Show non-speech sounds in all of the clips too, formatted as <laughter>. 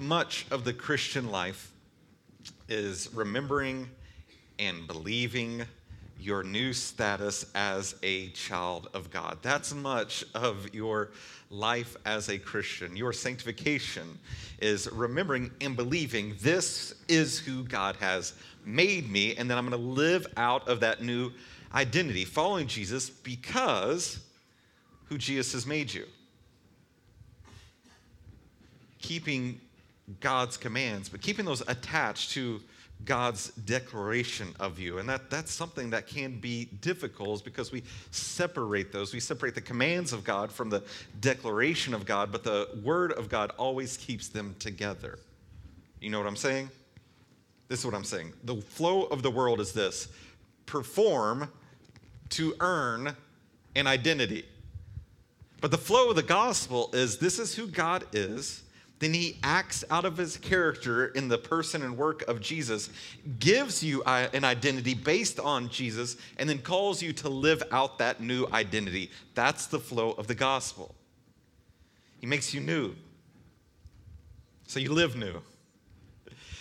much of the Christian life is remembering and believing your new status as a child of God. That's much of your life as a Christian. Your sanctification is remembering and believing this is who God has made me, and then I'm going to live out of that new identity, following Jesus because who Jesus has made you. Keeping God's commands, but keeping those attached to God's declaration of you. And that, that's something that can be difficult because we separate those. We separate the commands of God from the declaration of God, but the word of God always keeps them together. You know what I'm saying? This is what I'm saying. The flow of the world is this perform to earn an identity. But the flow of the gospel is this is who God is then he acts out of his character in the person and work of Jesus, gives you uh, an identity based on Jesus, and then calls you to live out that new identity. That's the flow of the gospel. He makes you new, so you live new.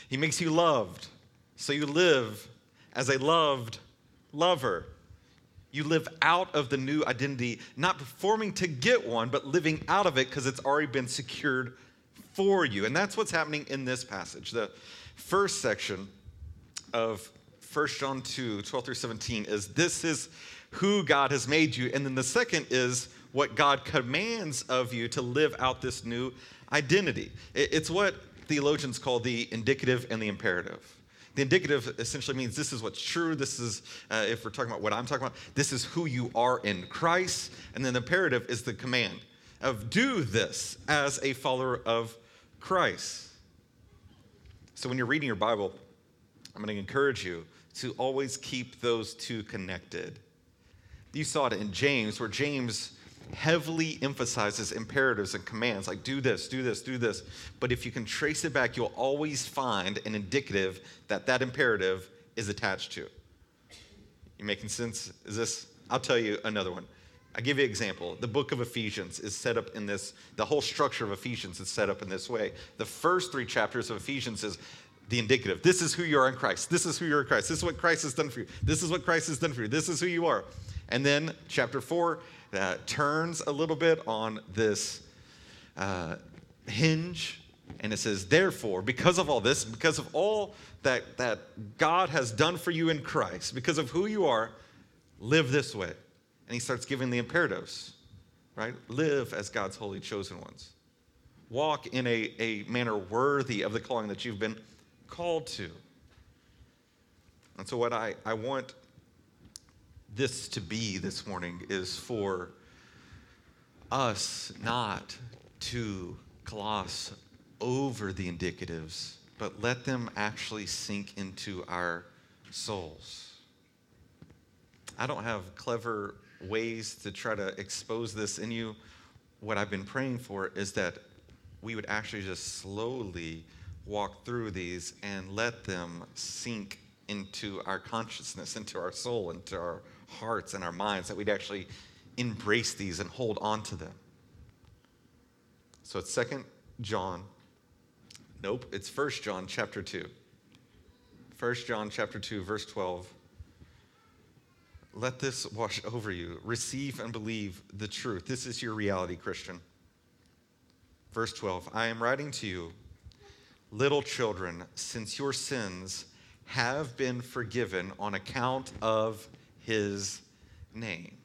He makes you loved, so you live as a loved lover. You live out of the new identity, not performing to get one, but living out of it because it's already been secured for you. And that's what's happening in this passage. The first section of 1 John 2 12 through 17 is this is who God has made you. And then the second is what God commands of you to live out this new identity. It's what theologians call the indicative and the imperative. The indicative essentially means this is what's true. This is, uh, if we're talking about what I'm talking about, this is who you are in Christ. And then the imperative is the command of do this as a follower of Christ. So when you're reading your Bible, I'm going to encourage you to always keep those two connected. You saw it in James, where James heavily emphasizes imperatives and commands like do this, do this, do this. But if you can trace it back, you'll always find an indicative that that imperative is attached to. You making sense? Is this? I'll tell you another one. I give you an example. The book of Ephesians is set up in this, the whole structure of Ephesians is set up in this way. The first three chapters of Ephesians is the indicative. This is who you are in Christ. This is who you are in Christ. This is what Christ has done for you. This is what Christ has done for you. This is who you are. And then chapter four uh, turns a little bit on this uh, hinge and it says, therefore, because of all this, because of all that, that God has done for you in Christ, because of who you are, live this way and he starts giving the imperatives, right? Live as God's holy chosen ones. Walk in a, a manner worthy of the calling that you've been called to. And so, what I, I want this to be this morning is for us not to gloss over the indicatives, but let them actually sink into our souls. I don't have clever ways to try to expose this in you, what I've been praying for is that we would actually just slowly walk through these and let them sink into our consciousness, into our soul, into our hearts and our minds, that we'd actually embrace these and hold on to them. So it's Second John. Nope, it's First John chapter 2. First John chapter 2, verse 12 let this wash <laughs> over you. Receive and believe the truth. This is your reality, Christian. Verse 12 I am writing to you, little children, since your sins have been forgiven on account of his name.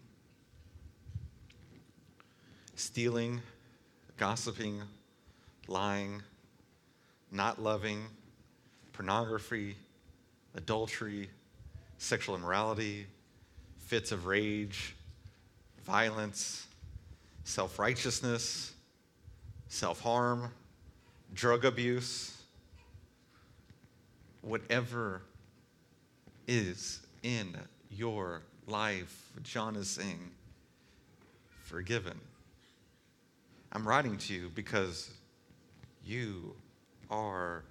Stealing, gossiping, lying, not loving, pornography, adultery, sexual immorality fits of rage, violence, self righteousness, self harm, drug abuse, whatever is in your life, John is saying, forgiven. I'm writing to you because you are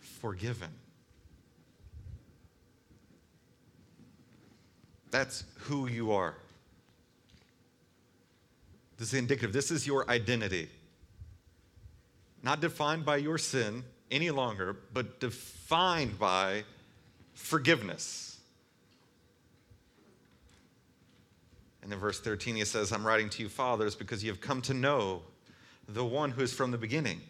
forgiven. That's who you are. This is indicative. This is your identity. not defined by your sin any longer, but defined by forgiveness. And in verse 13, he says, I'm writing to you, fathers, because you have come to know the one who is from the beginning.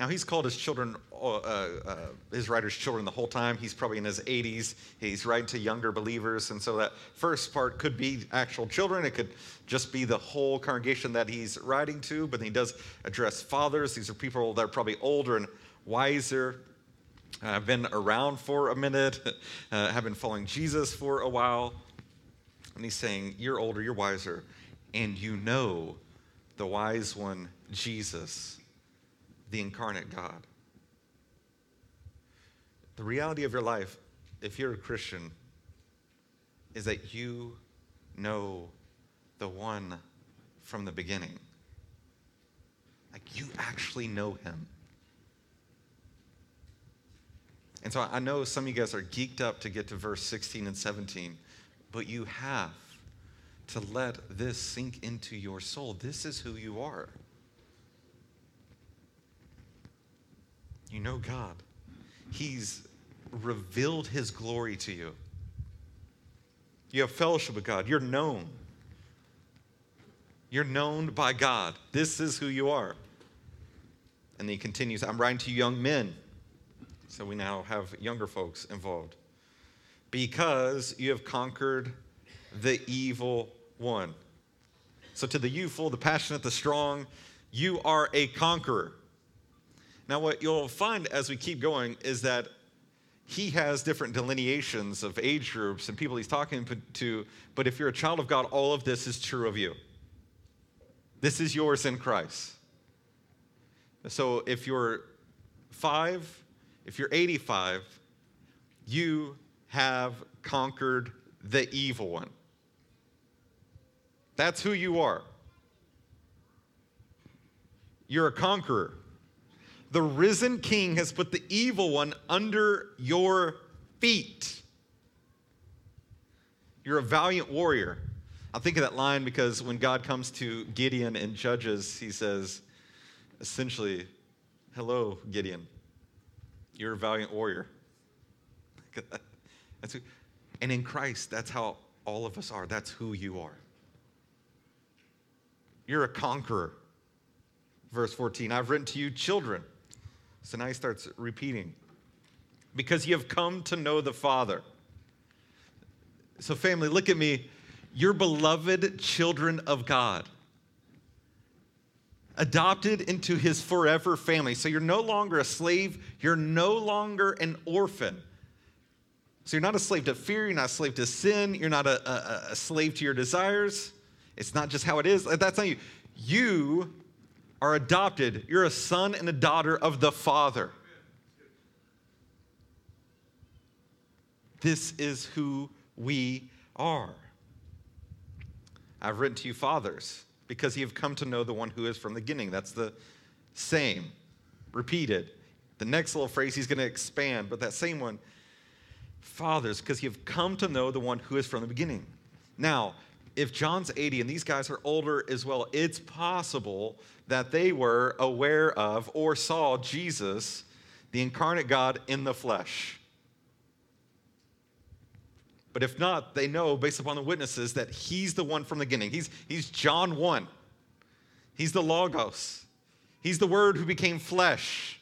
Now, he's called his children, uh, uh, his writers children the whole time. He's probably in his 80s. He's writing to younger believers. And so that first part could be actual children. It could just be the whole congregation that he's writing to. But he does address fathers. These are people that are probably older and wiser, uh, have been around for a minute, <laughs> uh, have been following Jesus for a while. And he's saying, You're older, you're wiser, and you know the wise one, Jesus the incarnate God. The reality of your life, if you're a Christian, is that you know the one from the beginning. Like you actually know him. And so I know some of you guys are geeked up to get to verse 16 and 17, but you have to let this sink into your soul. This is who you are. You know God. He's revealed his glory to you. You have fellowship with God. You're known. You're known by God. This is who you are. And he continues I'm writing to young men. So we now have younger folks involved. Because you have conquered the evil one. So to the youthful, the passionate, the strong, you are a conqueror. Now, what you'll find as we keep going is that he has different delineations of age groups and people he's talking to, but if you're a child of God, all of this is true of you. This is yours in Christ. So if you're five, if you're 85, you have conquered the evil one. That's who you are. You're a conqueror. The risen king has put the evil one under your feet. You're a valiant warrior. I think of that line because when God comes to Gideon in Judges, he says, essentially, Hello, Gideon. You're a valiant warrior. <laughs> That's who, and in Christ, that's how all of us are. That's who you are. You're a conqueror. Verse 14 I've written to you, children so now he starts repeating. Because you have come to know the Father. So, family, look at me. You're beloved children of God, adopted into his forever family. So, you're no longer a slave, you're no longer an orphan. So, you're not a slave to fear, you're not a slave to sin, you're not a, a, a slave to your desires. It's not just how it is. That's not you. You are adopted. You're a son and a daughter of the Father. This is who we are. I've written to you, fathers, because you have come to know the one who is from the beginning. That's the same, repeated. The next little phrase he's going to expand, but that same one, fathers, because you have come to know the one who is from the beginning. Now, if John's 80 and these guys are older as well, it's possible that they were aware of or saw Jesus, the incarnate God, in the flesh. But if not, they know based upon the witnesses that he's the one from the beginning. He's, he's John 1. He's the Logos. He's the Word who became flesh.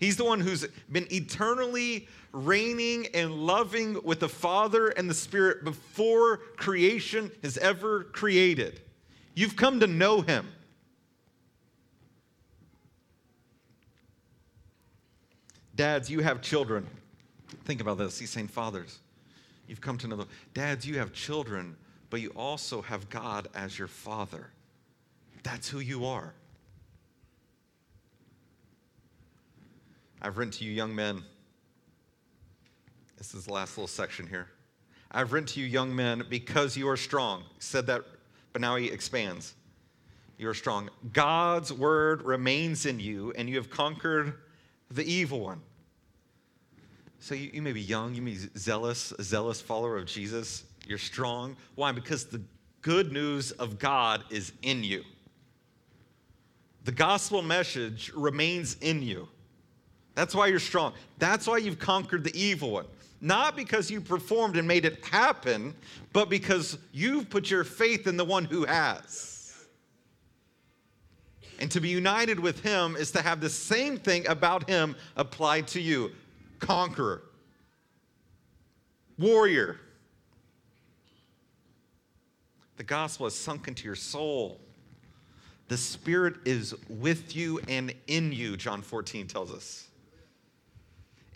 He's the one who's been eternally reigning and loving with the Father and the Spirit before creation has ever created. You've come to know him. Dads, you have children. Think about this. He's saying, Fathers, you've come to know. Dads, you have children, but you also have God as your Father. That's who you are. I've written to you, young men. This is the last little section here. I've written to you, young men, because you are strong. He said that, but now he expands. You are strong. God's word remains in you, and you have conquered the evil one. So you, you may be young, you may be zealous, a zealous follower of Jesus. You're strong. Why? Because the good news of God is in you. The gospel message remains in you. That's why you're strong. That's why you've conquered the evil one. Not because you performed and made it happen, but because you've put your faith in the one who has. And to be united with him is to have the same thing about him applied to you conqueror, warrior. The gospel has sunk into your soul. The Spirit is with you and in you, John 14 tells us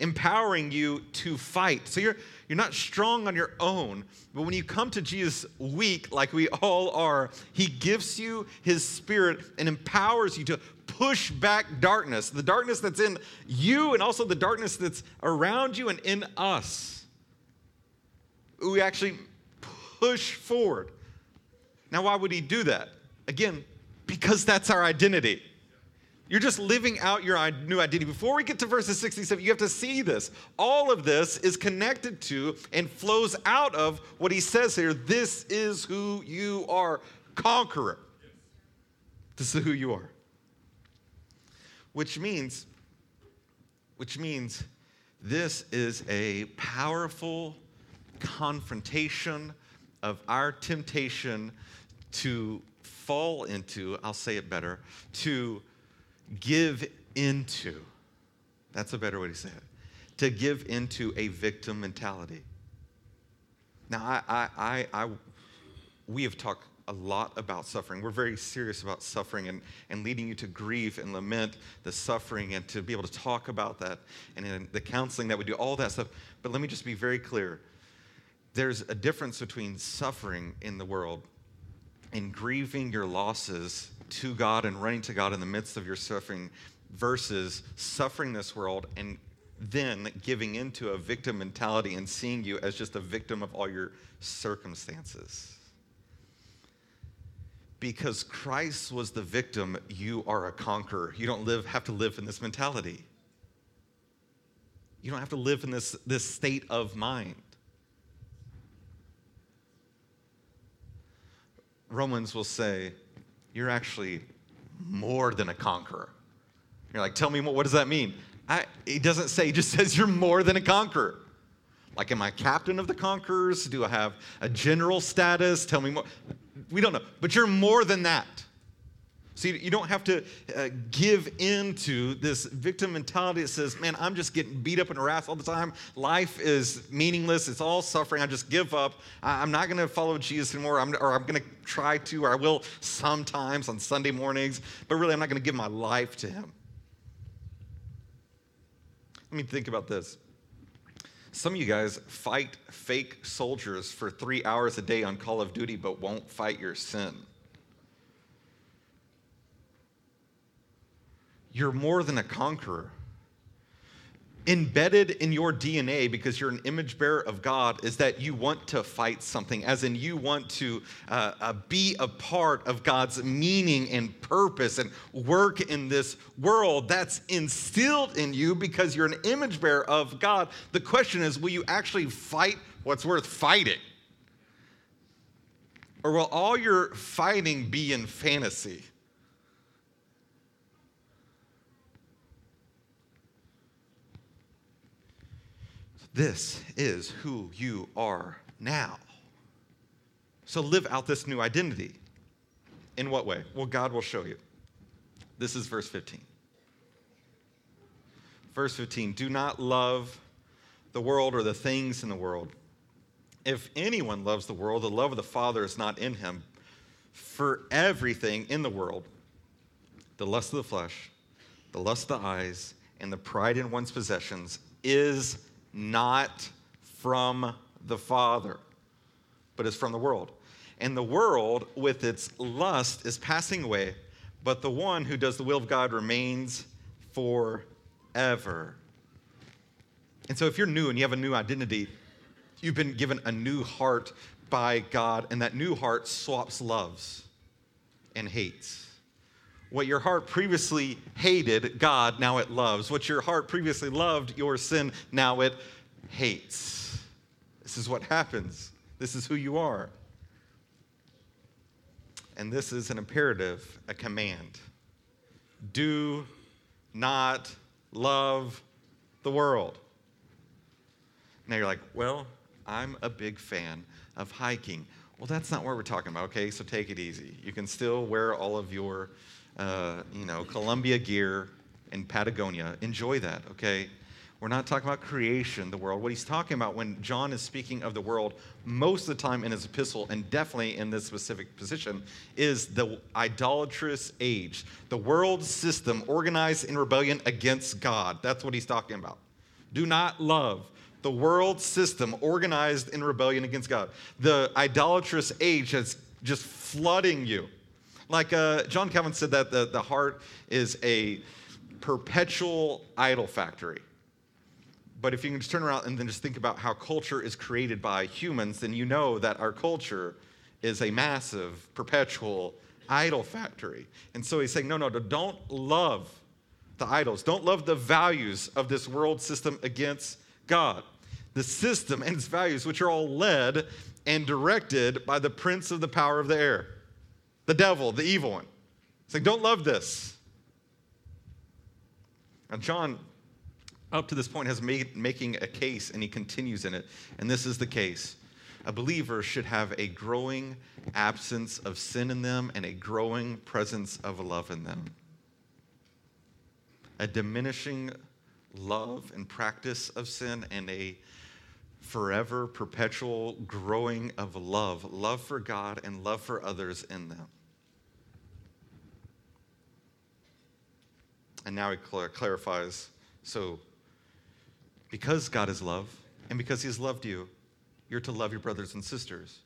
empowering you to fight. So you're, you're not strong on your own, but when you come to Jesus weak, like we all are, he gives you his spirit and empowers you to push back darkness, the darkness that's in you and also the darkness that's around you and in us. We actually push forward. Now, why would he do that? Again, because that's our identity. You're just living out your new identity. Before we get to verses 67, you have to see this. All of this is connected to and flows out of what he says here. This is who you are, conqueror. This is who you are. Which means, which means this is a powerful confrontation of our temptation to fall into, I'll say it better, to give into. That's a better way to say it. To give into a victim mentality. Now, I, I, I, I we have talked a lot about suffering. We're very serious about suffering and, and leading you to grieve and lament the suffering and to be able to talk about that and the counseling that we do, all that stuff. But let me just be very clear. There's a difference between suffering in the world and grieving your losses to God and running to God in the midst of your suffering versus suffering this world and then giving into a victim mentality and seeing you as just a victim of all your circumstances. Because Christ was the victim, you are a conqueror. You don't live, have to live in this mentality. You don't have to live in this, this state of mind. Romans will say, you're actually more than a conqueror. You're like, tell me what, what does that mean? I, it doesn't say, it just <laughs> says you're more than a conqueror. Like, am I captain of the conquerors? Do I have a general status? Tell me more. We don't know, but you're more than that. See, you don't have to uh, give in to this victim mentality that says, man, I'm just getting beat up and harassed all the time. Life is meaningless. It's all suffering. I just give up. I- am not going to follow Jesus anymore, I'm, or I'm going to try to, or I will sometimes on Sunday mornings, but really, I'm not going to give my life to Him. Let me think about this. Some of you guys fight fake soldiers for three hours a day on Call of Duty, but won't fight your sin. You're more than a conqueror. Embedded in your DNA, because you're an image bearer of God, is that you want to fight something, as in you want to uh, uh, be a part of God's meaning and purpose and work in this world. That's instilled in you because you're an image bearer of God. The question is will you actually fight what's worth fighting? Or will all your fighting be in fantasy? This is who you are now. So live out this new identity. In what way? Well, God will show you. This is verse 15. Verse 15 Do not love the world or the things in the world. If anyone loves the world, the love of the Father is not in him. For everything in the world, the lust of the flesh, the lust of the eyes, and the pride in one's possessions is not from the Father, but is from the world. And the world, with its lust, is passing away, but the one who does the will of God remains forever. And so, if you're new and you have a new identity, you've been given a new heart by God, and that new heart swaps loves and hates. What your heart previously hated, God, now it loves. What your heart previously loved, your sin, now it hates. This is what happens. This is who you are. And this is an imperative, a command. do not love the world. Now you're like, well, I'm a big fan of hiking. Well, that's not what we're talking about, okay? So take it easy. You can still wear all of your, uh, you know, Columbia gear in Patagonia. Enjoy that, okay? We're not talking about creation, the world. What he's talking about when John is speaking of the world, most of the time in his epistle, and definitely in this specific position, is the idolatrous age, the world system organized in rebellion against God. That's what he's talking about. Do not love the world system organized in rebellion against God. The idolatrous age that's just flooding you. Like uh, John Calvin said that the, the heart is a perpetual idol factory. But if you can just turn around and then just think about how culture is created by humans, then you know that our culture is a massive, perpetual idol factory. And so he's saying, no, no, don't love the idols. Don't love the values of this world system against God. The system and its values, which are all led and directed by the prince of the power of the air, the devil, the evil one. It's like, don't love this. Now, John, up to this point, has made making a case, and he continues in it. And this is the case. A believer should have a growing absence of sin in them and a growing presence of love in them. A diminishing love and practice of sin and a forever, perpetual growing of love love for God and love for others in them. And now he clarifies so, because God is love, and because he has loved you, you're to love your brothers and sisters.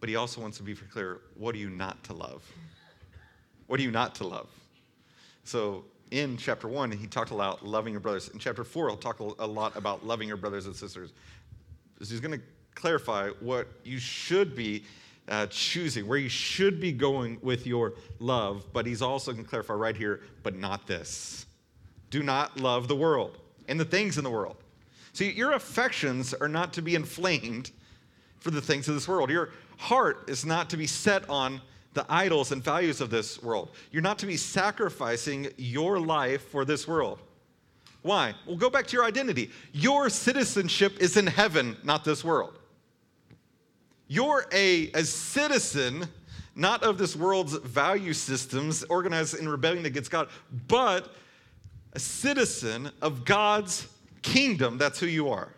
But he also wants to be clear what are you not to love? What are you not to love? So, in chapter one, he talked about loving your brothers. In chapter four, he'll talk a lot about loving your brothers and sisters. So he's going to clarify what you should be uh, choosing, where you should be going with your love, but he's also going to clarify right here, but not this. Do not love the world and the things in the world. See, your affections are not to be inflamed for the things of this world. Your heart is not to be set on the idols and values of this world. You're not to be sacrificing your life for this world. Why? Well, go back to your identity. Your citizenship is in heaven, not this world. You're a, a citizen, not of this world's value systems organized in rebellion against God, but a citizen of God's kingdom. That's who you are.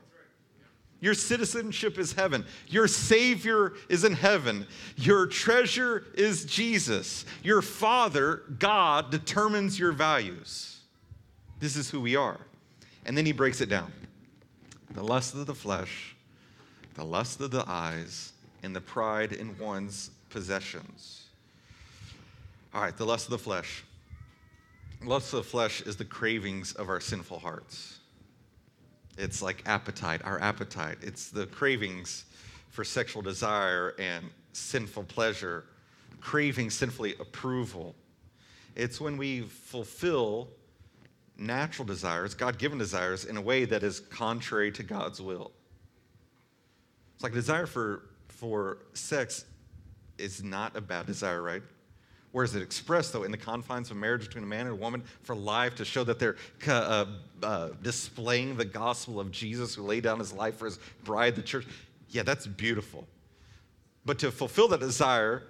Your citizenship is heaven. Your Savior is in heaven. Your treasure is Jesus. Your Father, God, determines your values. This is who we are. And then he breaks it down the lust of the flesh, the lust of the eyes, and the pride in one's possessions. All right, the lust of the flesh. Lust of the flesh is the cravings of our sinful hearts. It's like appetite, our appetite. It's the cravings for sexual desire and sinful pleasure, craving sinfully approval. It's when we fulfill natural desires, God given desires, in a way that is contrary to God's will. It's like a desire for, for sex is not a bad desire, right? Where is it expressed, though, in the confines of marriage between a man and a woman for life to show that they're uh, uh, displaying the gospel of Jesus who laid down his life for his bride, the church? Yeah, that's beautiful. But to fulfill that desire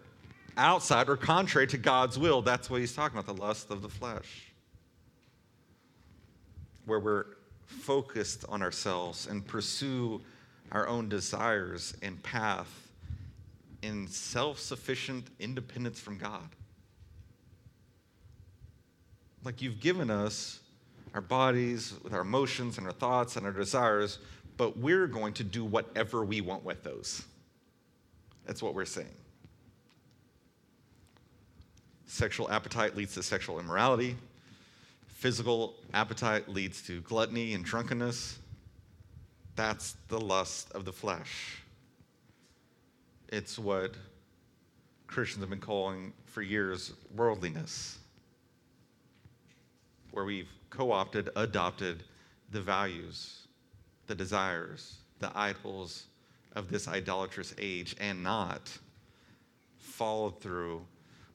outside or contrary to God's will, that's what he's talking about the lust of the flesh. Where we're focused on ourselves and pursue our own desires and path in self sufficient independence from God. Like you've given us our bodies with our emotions and our thoughts and our desires, but we're going to do whatever we want with those. That's what we're saying. Sexual appetite leads to sexual immorality. Physical appetite leads to gluttony and drunkenness. That's the lust of the flesh. It's what Christians have been calling for years worldliness where we've co opted, adopted the values, the desires, the idols of this idolatrous age and not followed through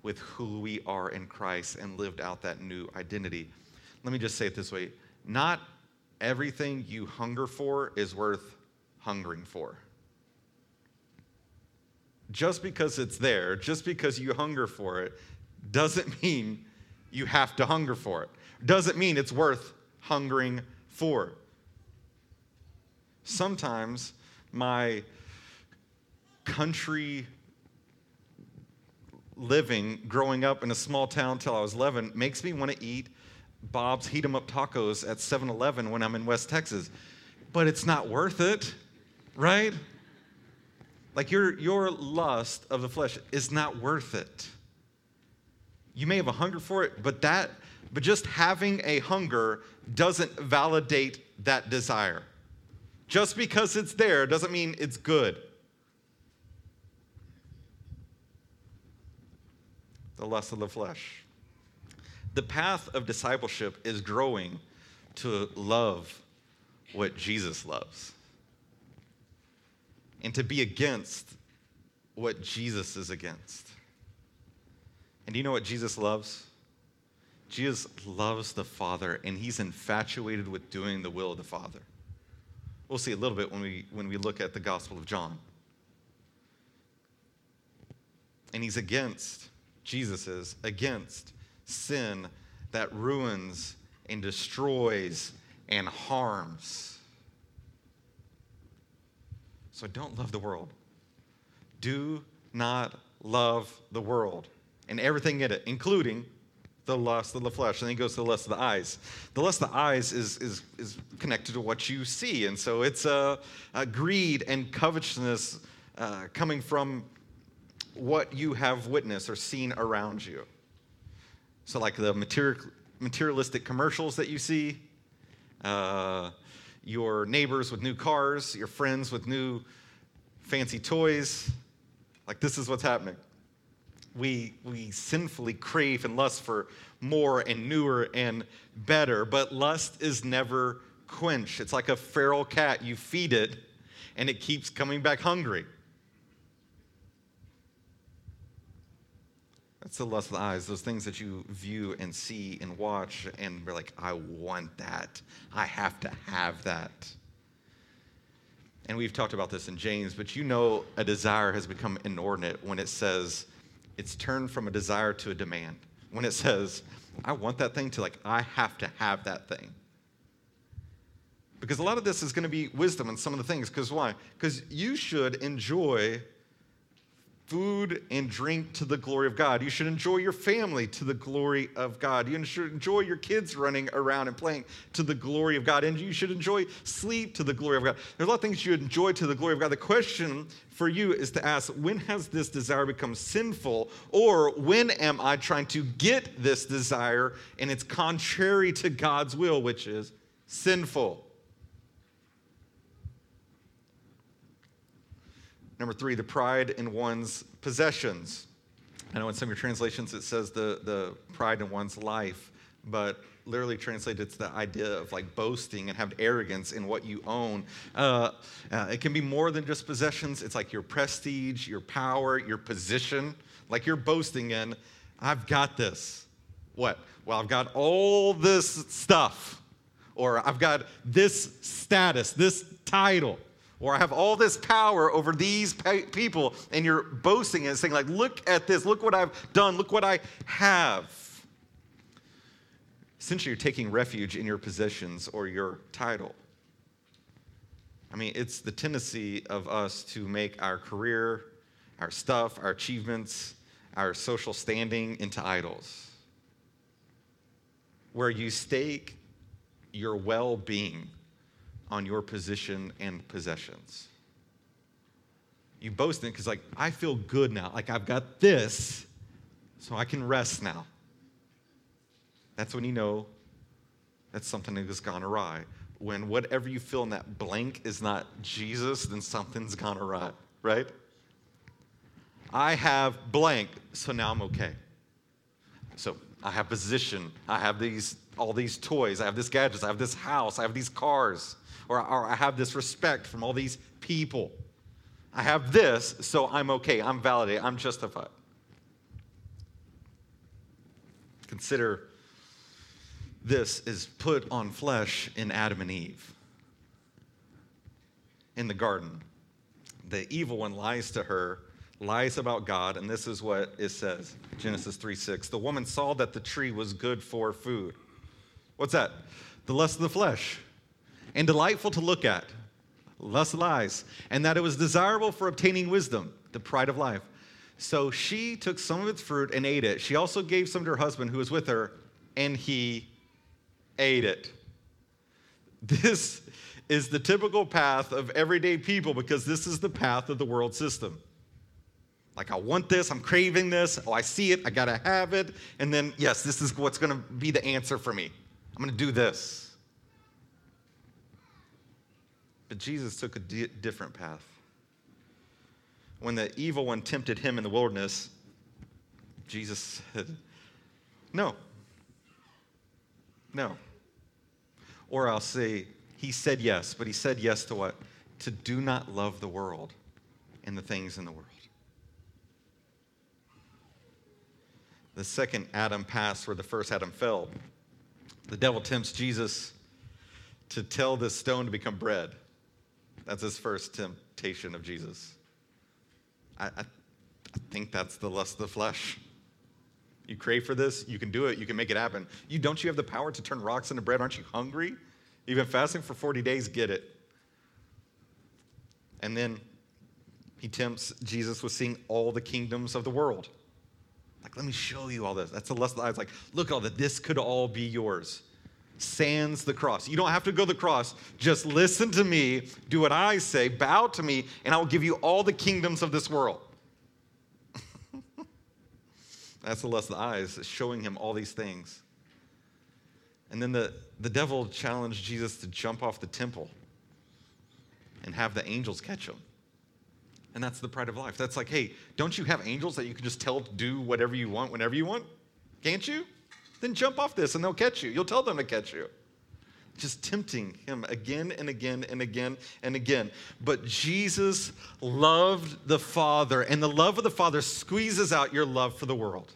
with who we are in Christ and lived out that new identity. Let me just say it this way not everything you hunger for is worth hungering for. Just because it's there, just because you hunger for it, doesn't <laughs> mean you have to hunger for it. Doesn't mean it's worth hungering for. Sometimes my country living growing up in a small town till I was 11 makes me want to eat Bob's Heat 'em Up tacos at 7 Eleven when I'm in West Texas. But it's not worth it, right? Like your, your lust of the flesh is not worth it. You may have a hunger for it, but that, but just having a hunger doesn't validate that desire. Just because it's there doesn't mean it's good. The lust of the flesh. The path of discipleship is growing to love what Jesus loves and to be against what Jesus is against. And do you know what Jesus loves? Jesus loves the Father and he's infatuated with doing the will of the Father. We'll see a little bit when we, when we look at the Gospel of John. And he's against, Jesus is against sin that ruins and destroys and harms. So don't love the world. Do not love the world and everything in it, including the lust of the flesh. And then he goes to the lust of the eyes. The lust of the eyes is, is, is connected to what you see. And so it's a, a greed and covetousness uh, coming from what you have witnessed or seen around you. So, like the material, materialistic commercials that you see, uh, your neighbors with new cars, your friends with new fancy toys. Like, this is what's happening we, we sinfully crave and lust for more and newer and better, but lust is never quenched. It's like a feral cat. You feed it, and it keeps coming back hungry. That's the lust of the eyes, those things that you view and see and watch, and we're like, I want that. I have to have that. And we've talked about this in James, but you know a desire has become inordinate when it says, it's turned from a desire to a demand. When it says, I want that thing to like, I have to have that thing. Because a lot of this is going to be wisdom in some of the things. Because why? Because you should enjoy food and drink to the glory of God. You should enjoy your family to the glory of God. You should enjoy your kids running around and playing to the glory of God. And you should enjoy sleep to the glory of God. There's a lot of things you enjoy to the glory of God. The question for you is to ask when has this desire become sinful? Or when am I trying to get this desire and it's contrary to God's will, which is sinful? Number three, the pride in one's possessions. I know in some of your translations it says the, the pride in one's life, but literally translated it's the idea of like boasting and have arrogance in what you own. Uh, uh, it can be more than just possessions, it's like your prestige, your power, your position. Like you're boasting in, I've got this. What? Well, I've got all this stuff, or I've got this status, this title or I have all this power over these people, and you're boasting and saying, like, look at this, look what I've done, look what I have. Essentially, you're taking refuge in your possessions or your title. I mean, it's the tendency of us to make our career, our stuff, our achievements, our social standing into idols, where you stake your well being on your position and possessions. You boast in it because, like, I feel good now. Like, I've got this, so I can rest now. That's when you know that something has gone awry. When whatever you fill in that blank is not Jesus, then something's gone awry, right? I have blank, so now I'm okay. So I have position. I have these all these toys. I have this gadgets. I have this house. I have these cars or, or I have this respect from all these people. I have this, so I'm okay. I'm validated. I'm justified. Consider this is put on flesh in Adam and Eve in the garden. The evil one lies to her, lies about God, and this is what it says Genesis 3 6. The woman saw that the tree was good for food. What's that? The lust of the flesh and delightful to look at. Lust lies. And that it was desirable for obtaining wisdom, the pride of life. So she took some of its fruit and ate it. She also gave some to her husband who was with her, and he ate it. This is the typical path of everyday people because this is the path of the world system. Like, I want this, I'm craving this, oh, I see it, I gotta have it, and then, yes, this is what's gonna be the answer for me. I'm gonna do this. But Jesus took a di- different path. When the evil one tempted him in the wilderness, Jesus said, No. No. Or I'll say, he said yes, but he said yes to what? To do not love the world and the things in the world. The second Adam passed where the first Adam fell. The devil tempts Jesus to tell this stone to become bread. That's his first temptation of Jesus. I, I, I, think that's the lust of the flesh. You crave for this, you can do it, you can make it happen. You don't you have the power to turn rocks into bread? Aren't you hungry? You've been fasting for 40 days, get it. And then he tempts Jesus with seeing all the kingdoms of the world. Like, let me show you all this. That's the lesson I was. Like, look at all that. This could all be yours. Sans the cross. You don't have to go the cross. Just listen to me, do what I say, bow to me, and I will give you all the kingdoms of this world. <laughs> That's the lesson of the eyes, showing him all these things. And then the, the devil challenged Jesus to jump off the temple and have the angels catch him. And that's the pride of life. That's like, hey, don't you have angels that you can just tell to do whatever you want whenever you want? Can't you? Then jump off this and they'll catch you. You'll tell them to catch you. Just tempting him again and again and again and again. But Jesus loved the Father, and the love of the Father squeezes out your love for the world.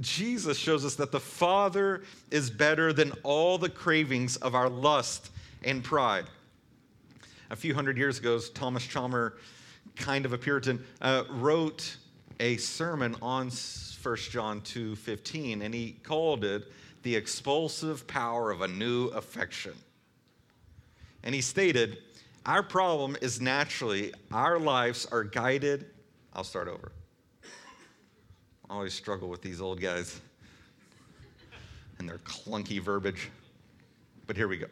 Jesus shows us that the Father is better than all the cravings of our lust and pride. A few hundred years ago, Thomas Chalmer, kind of a Puritan, uh, wrote a sermon on 1 John 2:15, and he called it "The Expulsive Power of a New Affection." And he stated, "Our problem is naturally our lives are guided." I'll start over. I always struggle with these old guys and their clunky verbiage. But here we go.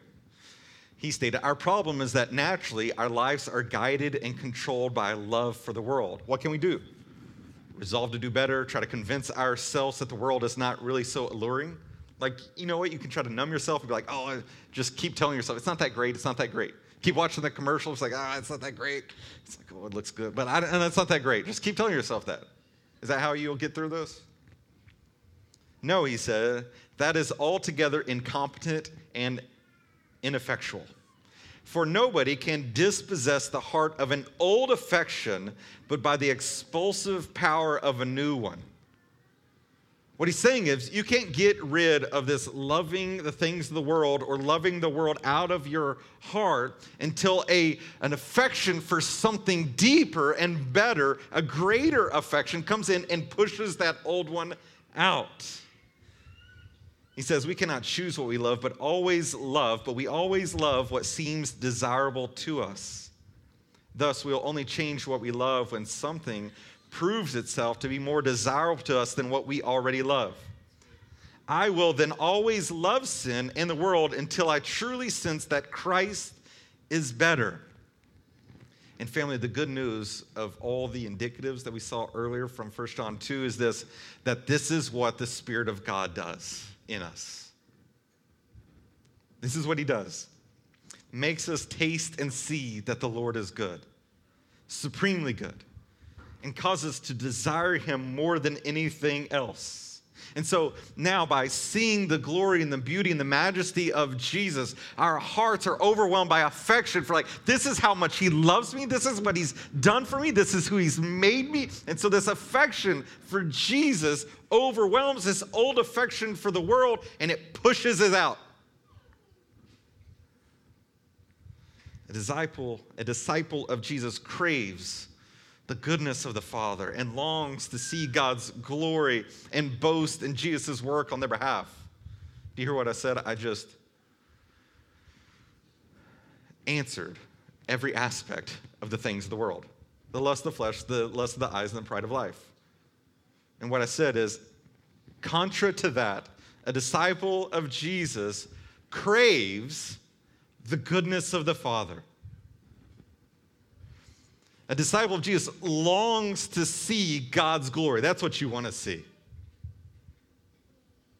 He stated, Our problem is that naturally our lives are guided and controlled by love for the world. What can we do? Resolve to do better, try to convince ourselves that the world is not really so alluring. Like, you know what? You can try to numb yourself and be like, oh, just keep telling yourself, it's not that great, it's not that great. Keep watching the commercials, it's like, ah, oh, it's not that great. It's like, oh, it looks good. But I, and it's not that great. Just keep telling yourself that. Is that how you'll get through this? No, he said, that is altogether incompetent and ineffectual. For nobody can dispossess the heart of an old affection, but by the expulsive power of a new one. What he's saying is, you can't get rid of this loving the things of the world or loving the world out of your heart until a, an affection for something deeper and better, a greater affection, comes in and pushes that old one out. He says, We cannot choose what we love, but always love, but we always love what seems desirable to us. Thus, we'll only change what we love when something proves itself to be more desirable to us than what we already love. I will then always love sin in the world until I truly sense that Christ is better. And family, the good news of all the indicatives that we saw earlier from 1 John 2 is this that this is what the Spirit of God does in us. This is what He does. Makes us taste and see that the Lord is good, supremely good and cause us to desire him more than anything else. And so now, by seeing the glory and the beauty and the majesty of Jesus, our hearts are overwhelmed by affection for, like, this is how much He loves me. This is what He's done for me. This is who He's made me. And so, this affection for Jesus overwhelms this old affection for the world and it pushes it out. A disciple, a disciple of Jesus craves the goodness of the Father and longs to see God's glory and boast in Jesus' work on their behalf. Do you hear what I said? I just answered every aspect of the things of the world the lust of the flesh, the lust of the eyes, and the pride of life. And what I said is, contra to that, a disciple of Jesus craves the goodness of the Father. A disciple of Jesus longs to see God's glory. That's what you want to see.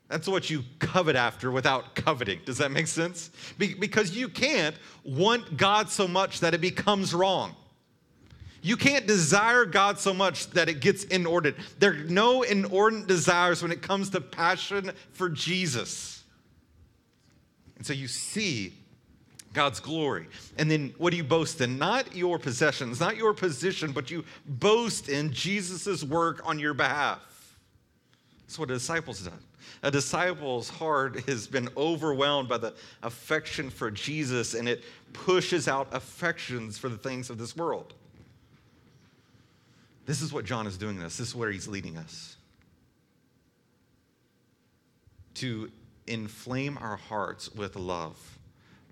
That's what you covet after without coveting. Does that make sense? Be- because you can't want God so much that it becomes wrong. You can't desire God so much that it gets inordinate. There are no inordinate desires when it comes to passion for Jesus. And so you see God's glory. And then what do you boast in? Not your possessions, not your position, but you boast in Jesus' work on your behalf. That's what a disciple's done. A disciple's heart has been overwhelmed by the affection for Jesus, and it pushes out affections for the things of this world. This is what John is doing this. This is where he's leading us. To inflame our hearts with love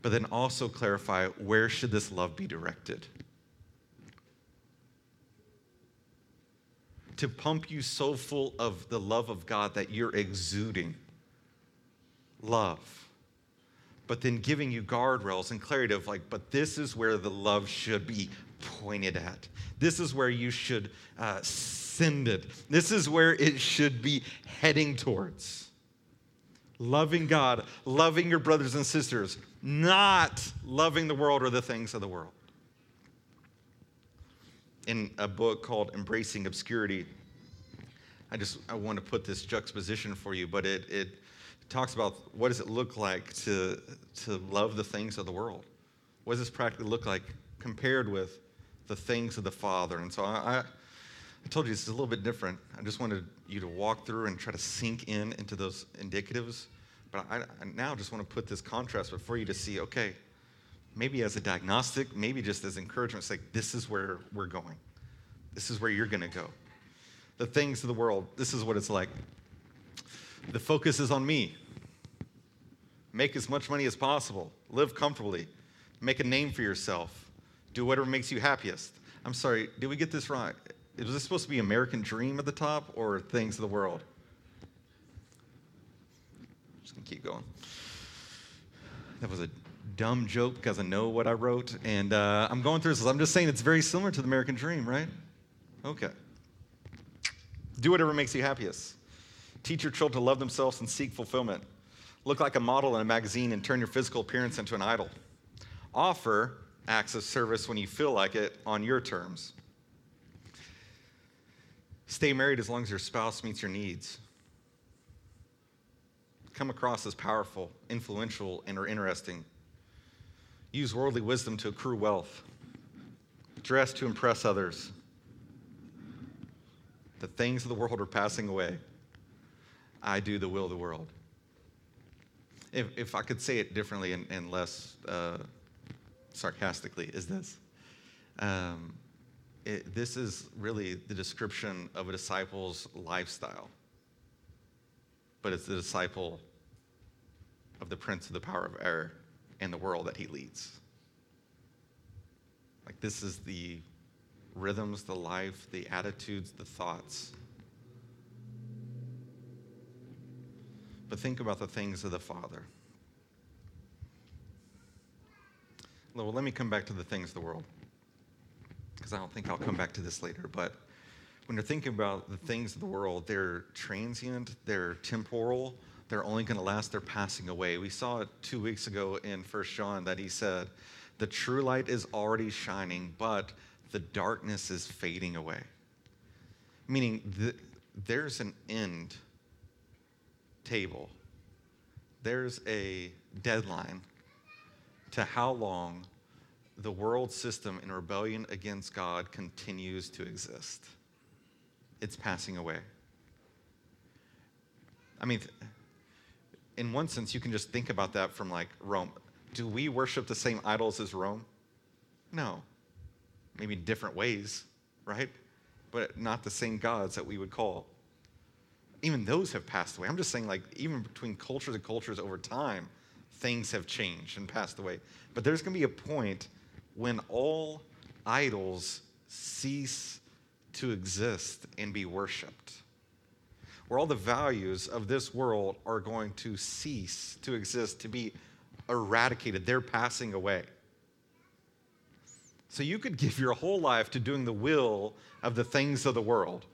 but then also clarify where should this love be directed? To pump you so full of the love of God that you're exuding love, but then giving you guardrails and clarity of like, but this is where the love should be pointed at. This is where you should uh, send it. This is where it should be heading towards loving God, loving your brothers and sisters, not loving the world or the things of the world. In a book called Embracing Obscurity, I just I want to put this juxtaposition for you, but it, it talks about what does it look like to, to love the things of the world? What does this practically look like compared with the things of the Father? And so I, I I told you this is a little bit different. I just wanted you to walk through and try to sink in into those indicatives. But I, I now just want to put this contrast before you to see, okay, maybe as a diagnostic, maybe just as encouragement, it's like, this is where we're going. This is where you're going to go. The things of the world, this is what it's like. The focus is on me. Make as much money as possible. Live comfortably. Make a name for yourself. Do whatever makes you happiest. I'm sorry, did we get this right? Was this supposed to be American Dream at the top or Things of the World? Keep going. That was a dumb joke because I know what I wrote, and uh, I'm going through this. I'm just saying it's very similar to the American Dream, right? Okay. Do whatever makes you happiest. Teach your children to love themselves and seek fulfillment. Look like a model in a magazine and turn your physical appearance into an idol. Offer acts of service when you feel like it on your terms. Stay married as long as your spouse meets your needs. Come across as powerful, influential, and or interesting. Use worldly wisdom to accrue wealth. Dress to impress others. The things of the world are passing away. I do the will of the world. If, if I could say it differently and, and less uh, sarcastically, is this. Um, it, this is really the description of a disciple's lifestyle, but it's the disciple of the prince of the power of error and the world that he leads. Like, this is the rhythms, the life, the attitudes, the thoughts. But think about the things of the Father. Well, let me come back to the things of the world because I don't think I'll come back to this later. But when you're thinking about the things of the world, they're transient, they're temporal, they're only going to last, they're passing away. We saw it two weeks ago in First John that he said, The true light is already shining, but the darkness is fading away. Meaning, the, there's an end table, there's a deadline to how long the world system in rebellion against God continues to exist. It's passing away. I mean, in one sense, you can just think about that from like Rome. Do we worship the same idols as Rome? No. Maybe in different ways, right? But not the same gods that we would call. Even those have passed away. I'm just saying, like, even between cultures and cultures over time, things have changed and passed away. But there's going to be a point when all idols cease to exist and be worshiped, where all the values of this world are going to cease to exist, to be eradicated. They're passing away. So you could give your whole life to doing the will of the things of the world,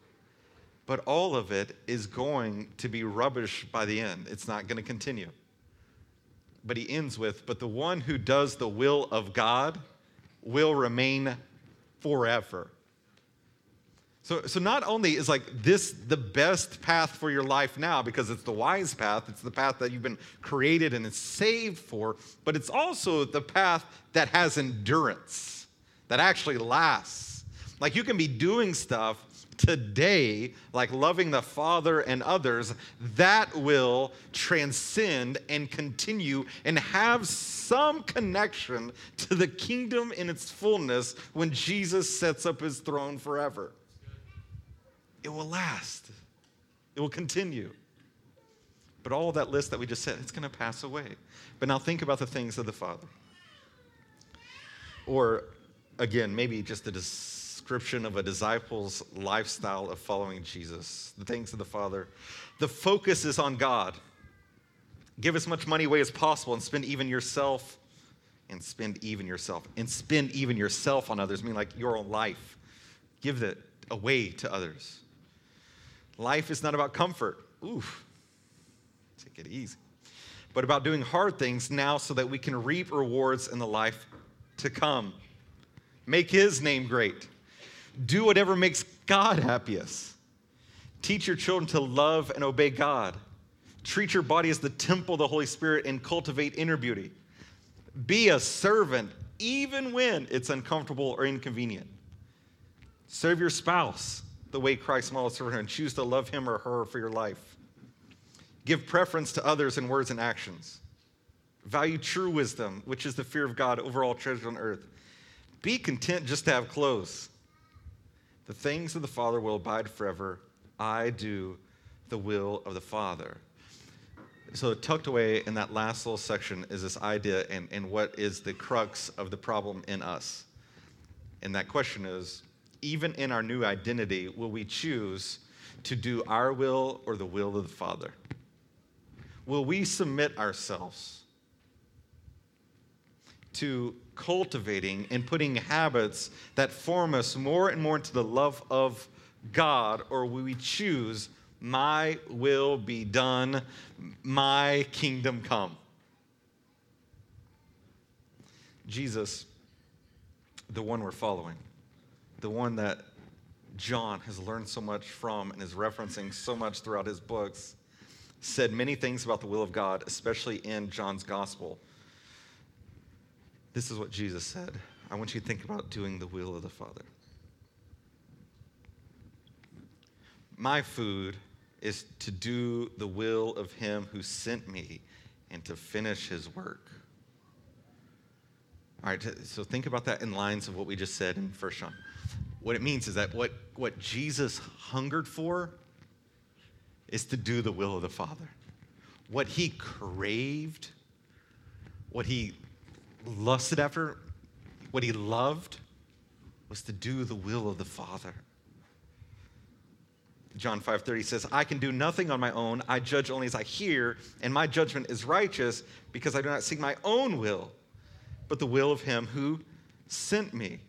but all of it is going to be rubbish by the end. It's not going to continue. But he ends with, but the one who does the will of God will remain forever. So, so not only is like this the best path for your life now because it's the wise path, it's the path that you've been created and it's saved for, but it's also the path that has endurance, that actually lasts. Like you can be doing stuff today, like loving the Father and others, that will transcend and continue and have some connection to the kingdom in its fullness when Jesus sets up his throne forever. It will last, it will continue. But all that list that we just said, it's going to pass away. But now think about the things of the Father. Or again, maybe just the description of a disciple's lifestyle of following Jesus, the things of the Father. The focus is on God. Give as much money away as possible and spend even yourself and spend even yourself and spend even yourself on others, I mean like your own life. Give that away to others. Life is not about comfort. Oof. Take it easy. But about doing hard things now so that we can reap rewards in the life to come. Make his name great. Do whatever makes God happiest. Teach your children to love and obey God. Treat your body as the temple of the Holy Spirit and cultivate inner beauty. Be a servant even when it's uncomfortable or inconvenient. Serve your spouse the way Christ models servanthood and choose to love him or her for your life. Give preference to others in words and actions. Value true wisdom, which is the fear of God over all treasure on earth. Be content just to have clothes. The things of the Father will abide forever. I do the will of the Father. So, tucked away in that last little section is this idea and, and what is the crux of the problem in us. And that question is even in our new identity, will we choose to do our will or the will of the Father? Will we submit ourselves to cultivating and putting habits that form us more and more into the love of God, or will we choose, my will be done, my kingdom come? Jesus, the one we're following, the one that John has learned so much from and is referencing so much throughout his books, said many things about the will of God, especially in John's gospel. This is what Jesus said. I want you to think about doing the will of the Father. My food is to do the will of him who sent me and to finish his work. All right, so think about that in lines of what we just said in First John. What it means is that what, what Jesus hungered for is to do the will of the Father. What he craved, what he lusted after, what he loved, was to do the will of the Father. John 5:30 says, "I can do nothing on my own. I judge only as I hear, and my judgment is righteous because I do not seek my own will, but the will of him who sent me."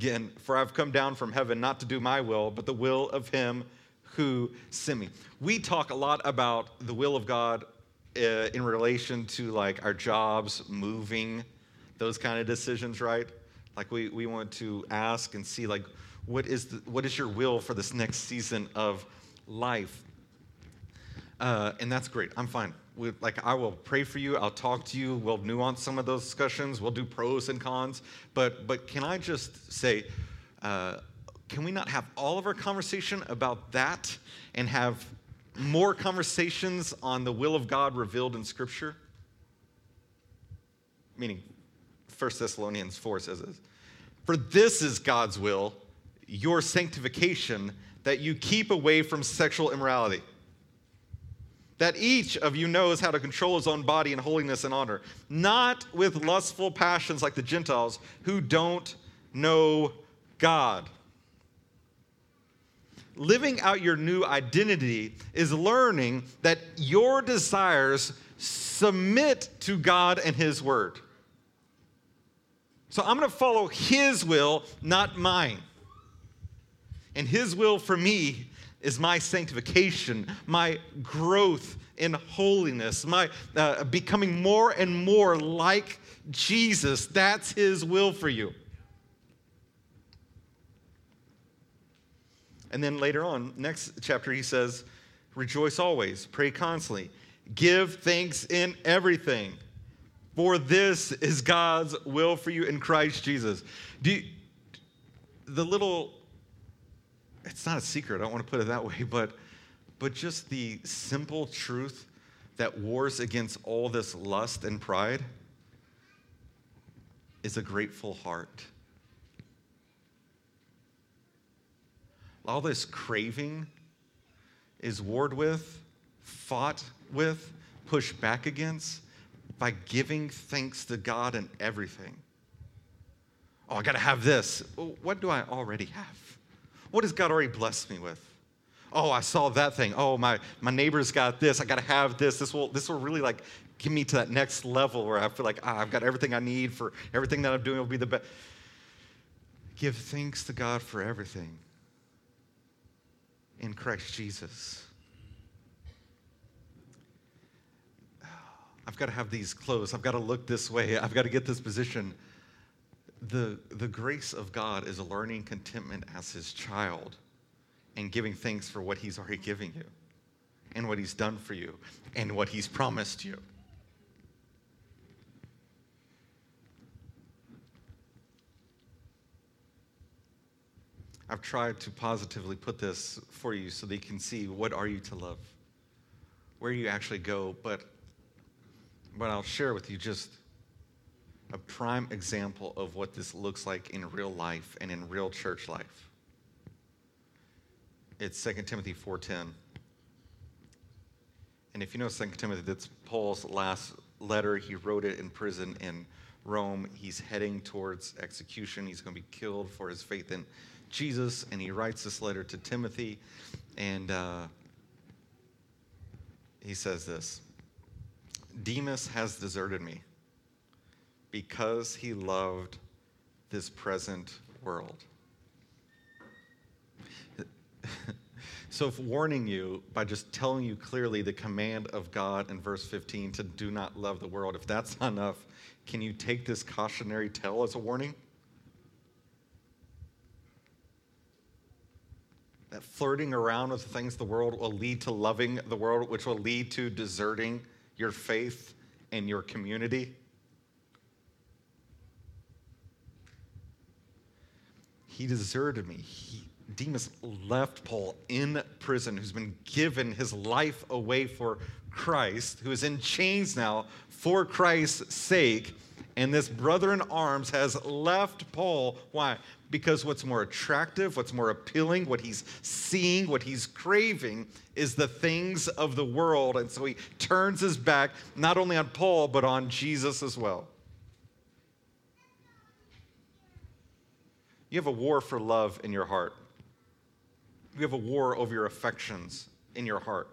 Again, for I've come down from heaven not to do my will, but the will of him who sent me. We talk a lot about the will of God uh, in relation to like our jobs, moving, those kind of decisions, right? Like we, we want to ask and see like what is the, what is your will for this next season of life? Uh, and that's great. I'm fine. We, like I will pray for you. I'll talk to you. We'll nuance some of those discussions. We'll do pros and cons. But but can I just say, uh, can we not have all of our conversation about that and have more conversations on the will of God revealed in Scripture? Meaning, 1 Thessalonians 4 says this For this is God's will, your sanctification, that you keep away from sexual immorality. That each of you knows how to control his own body in holiness and honor, not with lustful passions like the Gentiles who don't know God. Living out your new identity is learning that your desires submit to God and His Word. So I'm going to follow His will, not mine. And His will for me is my sanctification, my growth in holiness, my uh, becoming more and more like Jesus. That's His will for you. And then later on, next chapter, he says, Rejoice always, pray constantly, give thanks in everything, for this is God's will for you in Christ Jesus. Do you, the little, it's not a secret, I don't want to put it that <laughs> way, but, but just the simple truth that wars against all this lust and pride is a grateful heart. all this craving is warred with, fought with, pushed back against by giving thanks to God in everything. Oh, I got to have this. What do I already have? What has God already blessed me with? Oh, I saw that thing. Oh, my, my neighbor's got this. I got to have this. This will, this will really like get me to that next level where I feel like ah, I've got everything I need for everything that I'm doing will be the best. Give thanks to God for everything in Christ Jesus. I've got to have these clothes. I've got to look this way. I've got to get this position. The, the grace of God is learning contentment as his child and giving thanks for what he's already giving you and what he's done for you and what he's promised you. I've tried to positively put this for you so that you can see what are you to love? Where you actually go, but but I'll share with you just a prime example of what this looks like in real life and in real church life. It's 2 Timothy 4:10. And if you know 2 Timothy, that's Paul's last letter. He wrote it in prison in Rome. He's heading towards execution. He's going to be killed for his faith in Jesus, and he writes this letter to Timothy, and uh, he says this Demas has deserted me because he loved this present world. <laughs> so, if warning you by just telling you clearly the command of God in verse 15 to do not love the world, if that's not enough, can you take this cautionary tale as a warning? that flirting around with the things of the world will lead to loving the world, which will lead to deserting your faith and your community. He deserted me. He, Demas left Paul in prison, who's been given his life away for Christ, who is in chains now for Christ's sake. And this brother in arms has left Paul. Why? because what's more attractive, what's more appealing, what he's seeing, what he's craving is the things of the world. And so he turns his back not only on Paul, but on Jesus as well. You have a war for love in your heart. You have a war over your affections in your heart.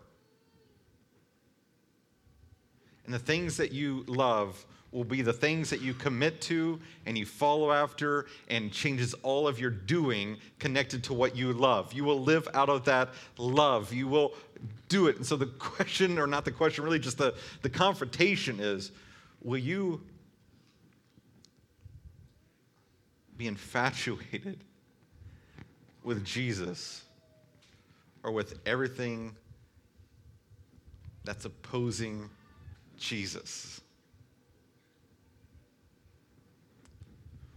And the things that you love will be the things that you commit to and you follow after and changes all of your doing connected to what you love. You will live out of that love. You will do it. And so the <laughs> question, or not the question, really just the, the confrontation is will you be infatuated with Jesus or with everything that's opposing Jesus.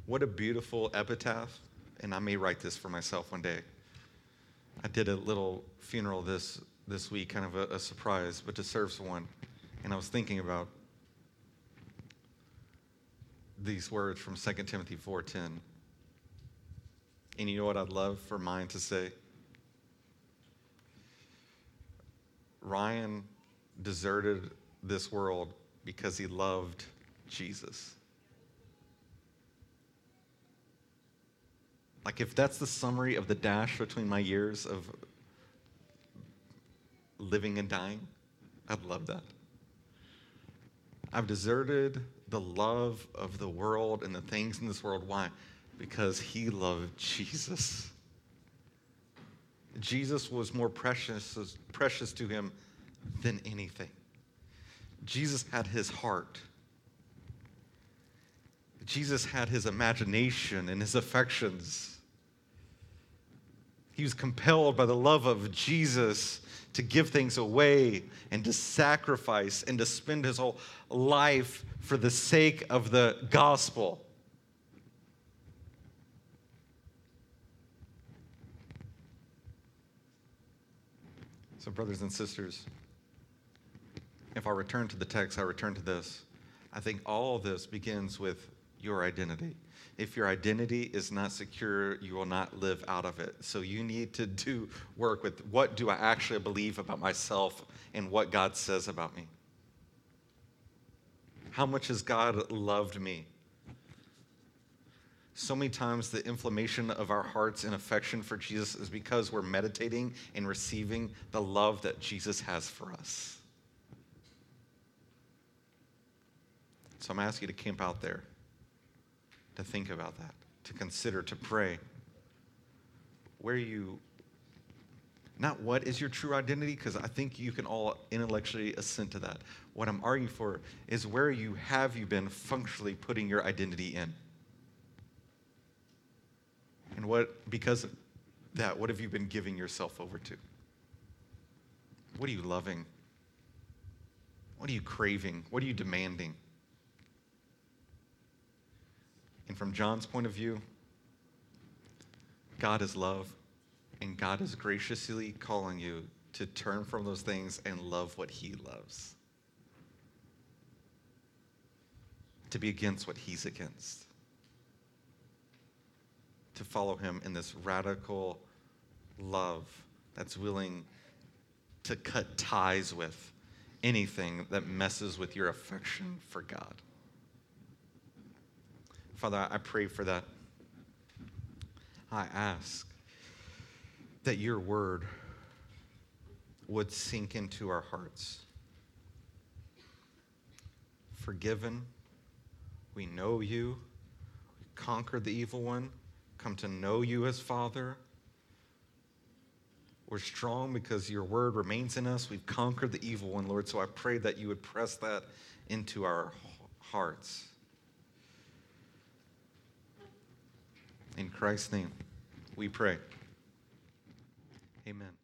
What a beautiful epitaph. And I may write this for myself one day. I did a little funeral this, this week, kind of a, a surprise, but to serve someone. And I was thinking about these words from 2 Timothy 4:10. And you know what I'd love for mine to say? Ryan deserted this world because he loved Jesus. Like, if that's the summary of the dash between my years of living and dying, I'd love that. I've deserted the love of the world and the things in this world. Why? Because he loved Jesus. Jesus was more precious, precious to him than anything. Jesus had his heart. Jesus had his imagination and his affections. He was compelled by the love of Jesus to give things away and to sacrifice and to spend his whole life for the sake of the gospel. So, brothers and sisters, if I return to the text, I return to this. I think all of this begins with your identity. If your identity is not secure, you will not live out of it. So you need to do work with what do I actually believe about myself and what God says about me. How much has God loved me? So many times, the inflammation of our hearts and affection for Jesus is because we're meditating and receiving the love that Jesus has for us. So I'm asking you to camp out there, to think about that, to consider, to pray. Where you, not what is your true identity, because I think you can all intellectually assent to that. What I'm arguing for is where you have you been functionally putting your identity in. And what, because of that, what have you been giving yourself over to? What are you loving? What are you craving? What are you demanding? And from John's point of view, God is love, and God is graciously calling you to turn from those things and love what He loves. To be against what He's against. To follow Him in this radical love that's willing to cut ties with anything that messes with your affection for God. Father, I pray for that. I ask that your word would sink into our hearts. Forgiven, we know you, we conquered the evil one, come to know you as Father. We're strong because your word remains in us. We've conquered the evil one, Lord. So I pray that you would press that into our hearts. In Christ's name, we pray. Amen.